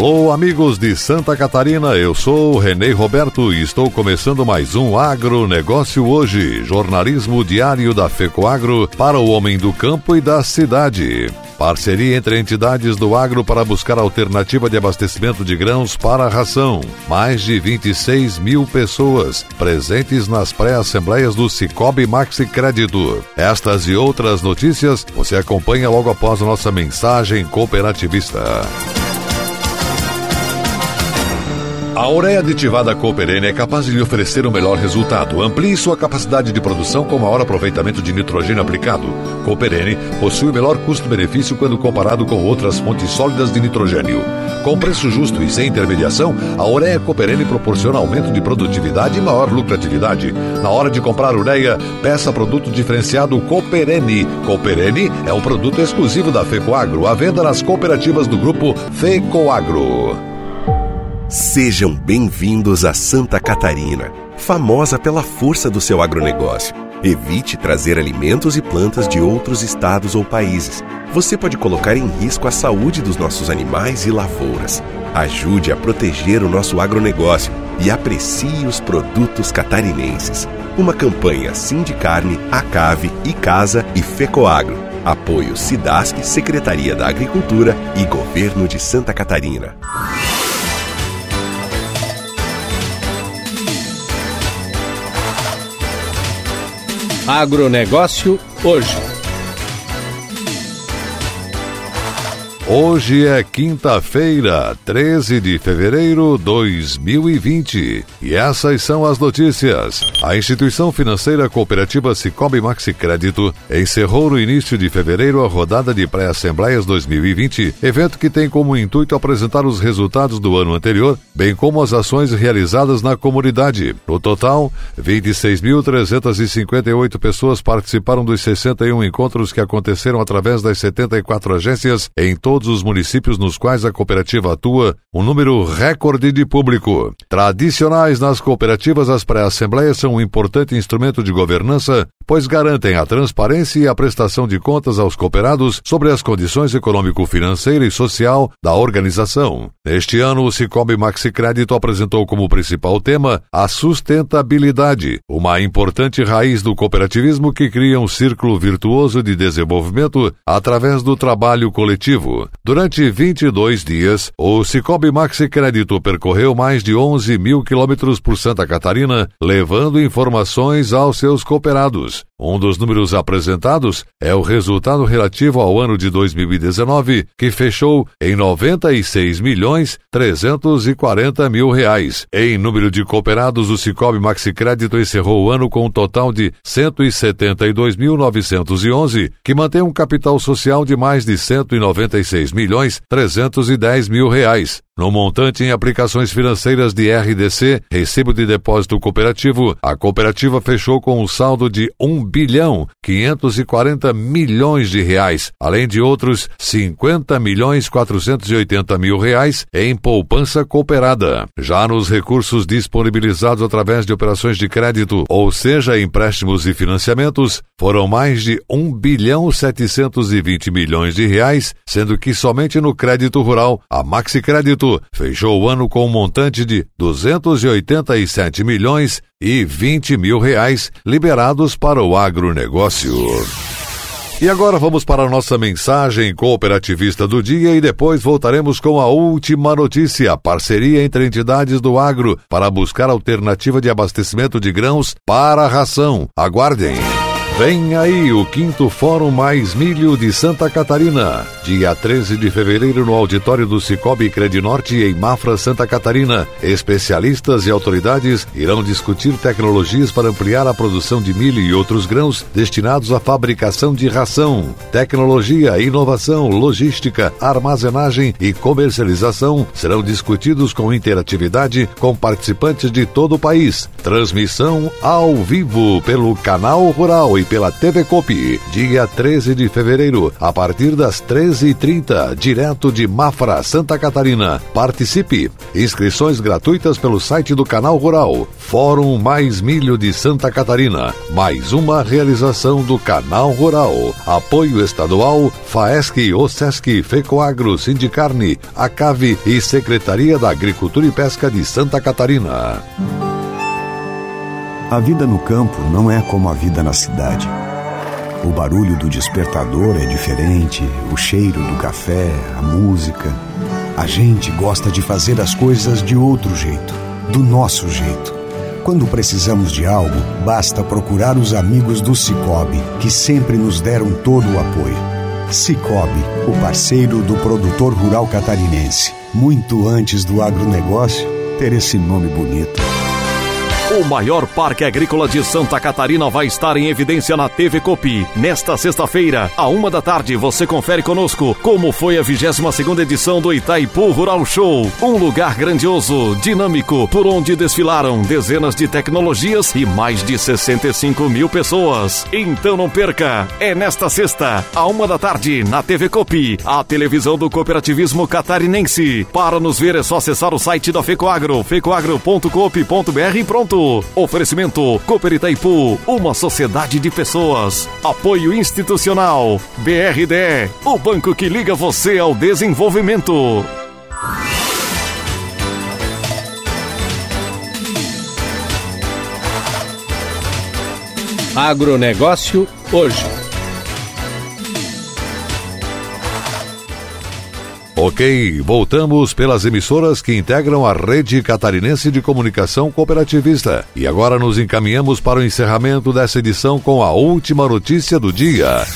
Alô, amigos de Santa Catarina, eu sou Renê Roberto e estou começando mais um Agronegócio Hoje, jornalismo diário da FECOAGro para o homem do campo e da cidade. Parceria entre entidades do agro para buscar alternativa de abastecimento de grãos para a ração. Mais de 26 mil pessoas presentes nas pré-assembleias do Cicobi Maxi Crédito. Estas e outras notícias você acompanha logo após a nossa mensagem cooperativista. A ureia aditivada Cooperene é capaz de lhe oferecer o melhor resultado. Amplie sua capacidade de produção com maior aproveitamento de nitrogênio aplicado. Cooperene possui o melhor custo-benefício quando comparado com outras fontes sólidas de nitrogênio. Com preço justo e sem intermediação, a ureia Cooperene proporciona aumento de produtividade e maior lucratividade. Na hora de comprar ureia, peça produto diferenciado Cooperene. Cooperene é um produto exclusivo da FECOAGRO, à venda nas cooperativas do grupo FECOAGRO. Sejam bem-vindos a Santa Catarina, famosa pela força do seu agronegócio. Evite trazer alimentos e plantas de outros estados ou países. Você pode colocar em risco a saúde dos nossos animais e lavouras. Ajude a proteger o nosso agronegócio e aprecie os produtos catarinenses. Uma campanha Sindicarne, Acave, Icasa e Fecoagro. Apoio Sidasc, Secretaria da Agricultura e Governo de Santa Catarina. Agronegócio hoje. Hoje é quinta-feira, 13 de fevereiro de 2020 e essas são as notícias. A instituição financeira cooperativa Cicobi Maxi Crédito encerrou no início de fevereiro a rodada de pré-assembleias 2020, evento que tem como intuito apresentar os resultados do ano anterior, bem como as ações realizadas na comunidade. No total, 26.358 pessoas participaram dos 61 encontros que aconteceram através das 74 agências em todo todos os municípios nos quais a cooperativa atua, um número recorde de público. Tradicionais nas cooperativas, as pré-assembleias são um importante instrumento de governança, pois garantem a transparência e a prestação de contas aos cooperados sobre as condições econômico-financeira e social da organização. Neste ano, o Cicobi Maxi Crédito apresentou como principal tema a sustentabilidade, uma importante raiz do cooperativismo que cria um círculo virtuoso de desenvolvimento através do trabalho coletivo. Durante 22 dias, o Cicobi Maxi Crédito percorreu mais de 11 mil quilômetros por Santa Catarina, levando informações aos seus cooperados. Um dos números apresentados é o resultado relativo ao ano de 2019, que fechou em 96 milhões 340 mil reais. Em número de cooperados, o Cicobi Maxi Crédito encerrou o ano com um total de 172.911, que mantém um capital social de mais de 196 milhões 310 mil reais. No montante em aplicações financeiras de RDC, recibo de depósito cooperativo, a cooperativa fechou com um saldo de 1 bilhão 540 milhões de reais, além de outros 50 milhões 480 mil reais em poupança cooperada. Já nos recursos disponibilizados através de operações de crédito, ou seja, empréstimos e financiamentos, foram mais de 1 bilhão 720 milhões de reais, sendo que somente no crédito rural, a Maxi Crédito fechou o ano com um montante de 287 milhões e 20 mil reais liberados para o agronegócio. E agora vamos para a nossa mensagem cooperativista do dia e depois voltaremos com a última notícia: parceria entre entidades do agro para buscar alternativa de abastecimento de grãos para a ração. Aguardem! Vem aí o quinto Fórum Mais Milho de Santa Catarina, dia 13 de fevereiro no auditório do Cicobi Credinorte em Mafra, Santa Catarina. Especialistas e autoridades irão discutir tecnologias para ampliar a produção de milho e outros grãos destinados à fabricação de ração. Tecnologia, inovação, logística, armazenagem e comercialização serão discutidos com interatividade com participantes de todo o país. Transmissão ao vivo pelo Canal Rural e pela TV Copi, dia 13 de fevereiro, a partir das 13h30, direto de Mafra, Santa Catarina. Participe! Inscrições gratuitas pelo site do Canal Rural. Fórum Mais Milho de Santa Catarina. Mais uma realização do Canal Rural. Apoio estadual, FAESC, OSESC, FECOAGRO, Sindicarne, ACAVE e Secretaria da Agricultura e Pesca de Santa Catarina. A vida no campo não é como a vida na cidade. O barulho do despertador é diferente, o cheiro do café, a música. A gente gosta de fazer as coisas de outro jeito, do nosso jeito. Quando precisamos de algo, basta procurar os amigos do Cicobi, que sempre nos deram todo o apoio. Cicobi, o parceiro do produtor rural catarinense. Muito antes do agronegócio ter esse nome bonito. O maior parque agrícola de Santa Catarina vai estar em evidência na TV Copi. Nesta sexta-feira, à uma da tarde, você confere conosco como foi a 22 segunda edição do Itaipu Rural Show. Um lugar grandioso, dinâmico, por onde desfilaram dezenas de tecnologias e mais de 65 mil pessoas. Então não perca! É nesta sexta, à uma da tarde, na TV Copi, a televisão do cooperativismo catarinense. Para nos ver é só acessar o site da FECOAGRO, fecoagro.coop.br e Oferecimento Cooper Itaipu, uma sociedade de pessoas. Apoio institucional. BRD, o banco que liga você ao desenvolvimento. Agronegócio hoje. Ok, voltamos pelas emissoras que integram a rede catarinense de comunicação cooperativista. E agora nos encaminhamos para o encerramento dessa edição com a última notícia do dia.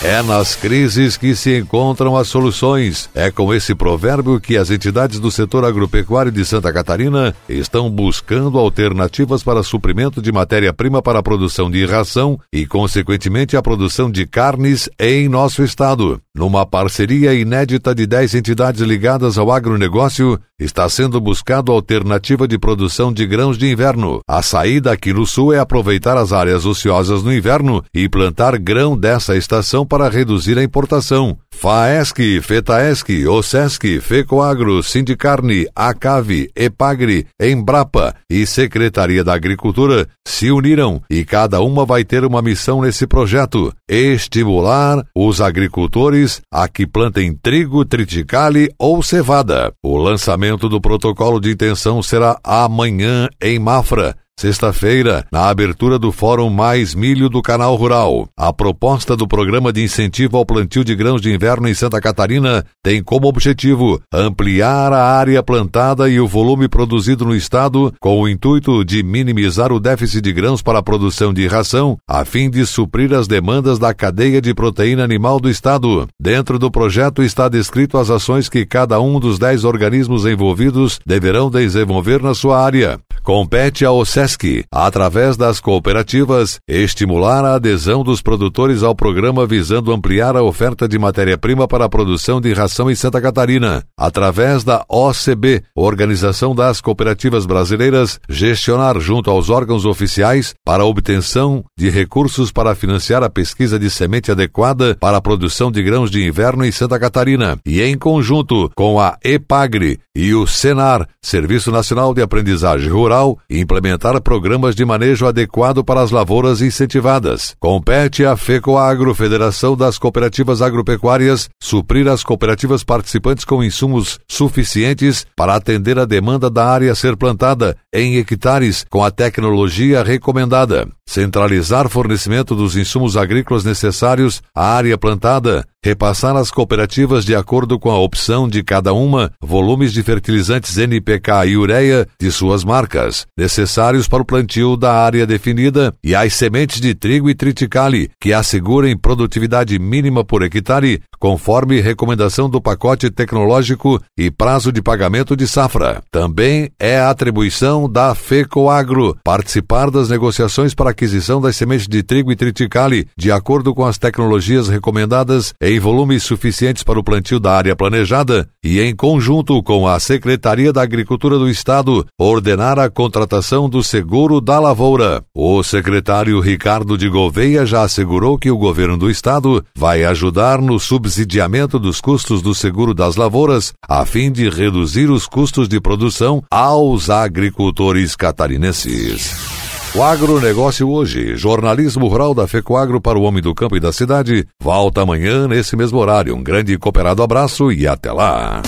É nas crises que se encontram as soluções. É com esse provérbio que as entidades do setor agropecuário de Santa Catarina estão buscando alternativas para suprimento de matéria-prima para a produção de ração e, consequentemente, a produção de carnes em nosso estado. Numa parceria inédita de 10 entidades ligadas ao agronegócio, está sendo buscado alternativa de produção de grãos de inverno. A saída aqui no sul é aproveitar as áreas ociosas no inverno e plantar grão dessa estação para reduzir a importação. FAESC, FETAESC, OSESC, FECOAGRO, Sindicarne, ACAVE, EPAGRE, Embrapa e Secretaria da Agricultura se uniram e cada uma vai ter uma missão nesse projeto: estimular os agricultores a que plantem trigo, triticale ou cevada. O lançamento do protocolo de intenção será amanhã em Mafra Sexta-feira, na abertura do Fórum Mais Milho do Canal Rural, a proposta do Programa de Incentivo ao Plantio de Grãos de Inverno em Santa Catarina tem como objetivo ampliar a área plantada e o volume produzido no estado, com o intuito de minimizar o déficit de grãos para a produção de ração, a fim de suprir as demandas da cadeia de proteína animal do estado. Dentro do projeto está descrito as ações que cada um dos dez organismos envolvidos deverão desenvolver na sua área. Compete ao SESC, através das cooperativas, estimular a adesão dos produtores ao programa visando ampliar a oferta de matéria-prima para a produção de ração em Santa Catarina, através da OCB, Organização das Cooperativas Brasileiras, gestionar junto aos órgãos oficiais para a obtenção de recursos para financiar a pesquisa de semente adequada para a produção de grãos de inverno em Santa Catarina, e em conjunto com a EPAGRE e o SENAR, Serviço Nacional de Aprendizagem Rural, rural e implementar programas de manejo adequado para as lavouras incentivadas. Compete à FECOAGRO, Federação das Cooperativas Agropecuárias, suprir as cooperativas participantes com insumos suficientes para atender a demanda da área a ser plantada em hectares com a tecnologia recomendada. Centralizar fornecimento dos insumos agrícolas necessários à área plantada, repassar às cooperativas de acordo com a opção de cada uma volumes de fertilizantes NPK e ureia de suas marcas, necessários para o plantio da área definida, e as sementes de trigo e triticale, que assegurem produtividade mínima por hectare, conforme recomendação do pacote tecnológico e prazo de pagamento de safra. Também é atribuição da FECOAGRO participar das negociações para aquisição das sementes de trigo e triticale, de acordo com as tecnologias recomendadas em volumes suficientes para o plantio da área planejada e, em conjunto com a Secretaria da Agricultura do Estado, ordenar a contratação do seguro da lavoura. O secretário Ricardo de Gouveia já assegurou que o governo do Estado vai ajudar no subsidiamento dos custos do seguro das lavouras, a fim de reduzir os custos de produção aos agricultores catarinenses. O agronegócio hoje, jornalismo rural da FECOAGro para o homem do campo e da cidade, volta amanhã nesse mesmo horário. Um grande e cooperado abraço e até lá.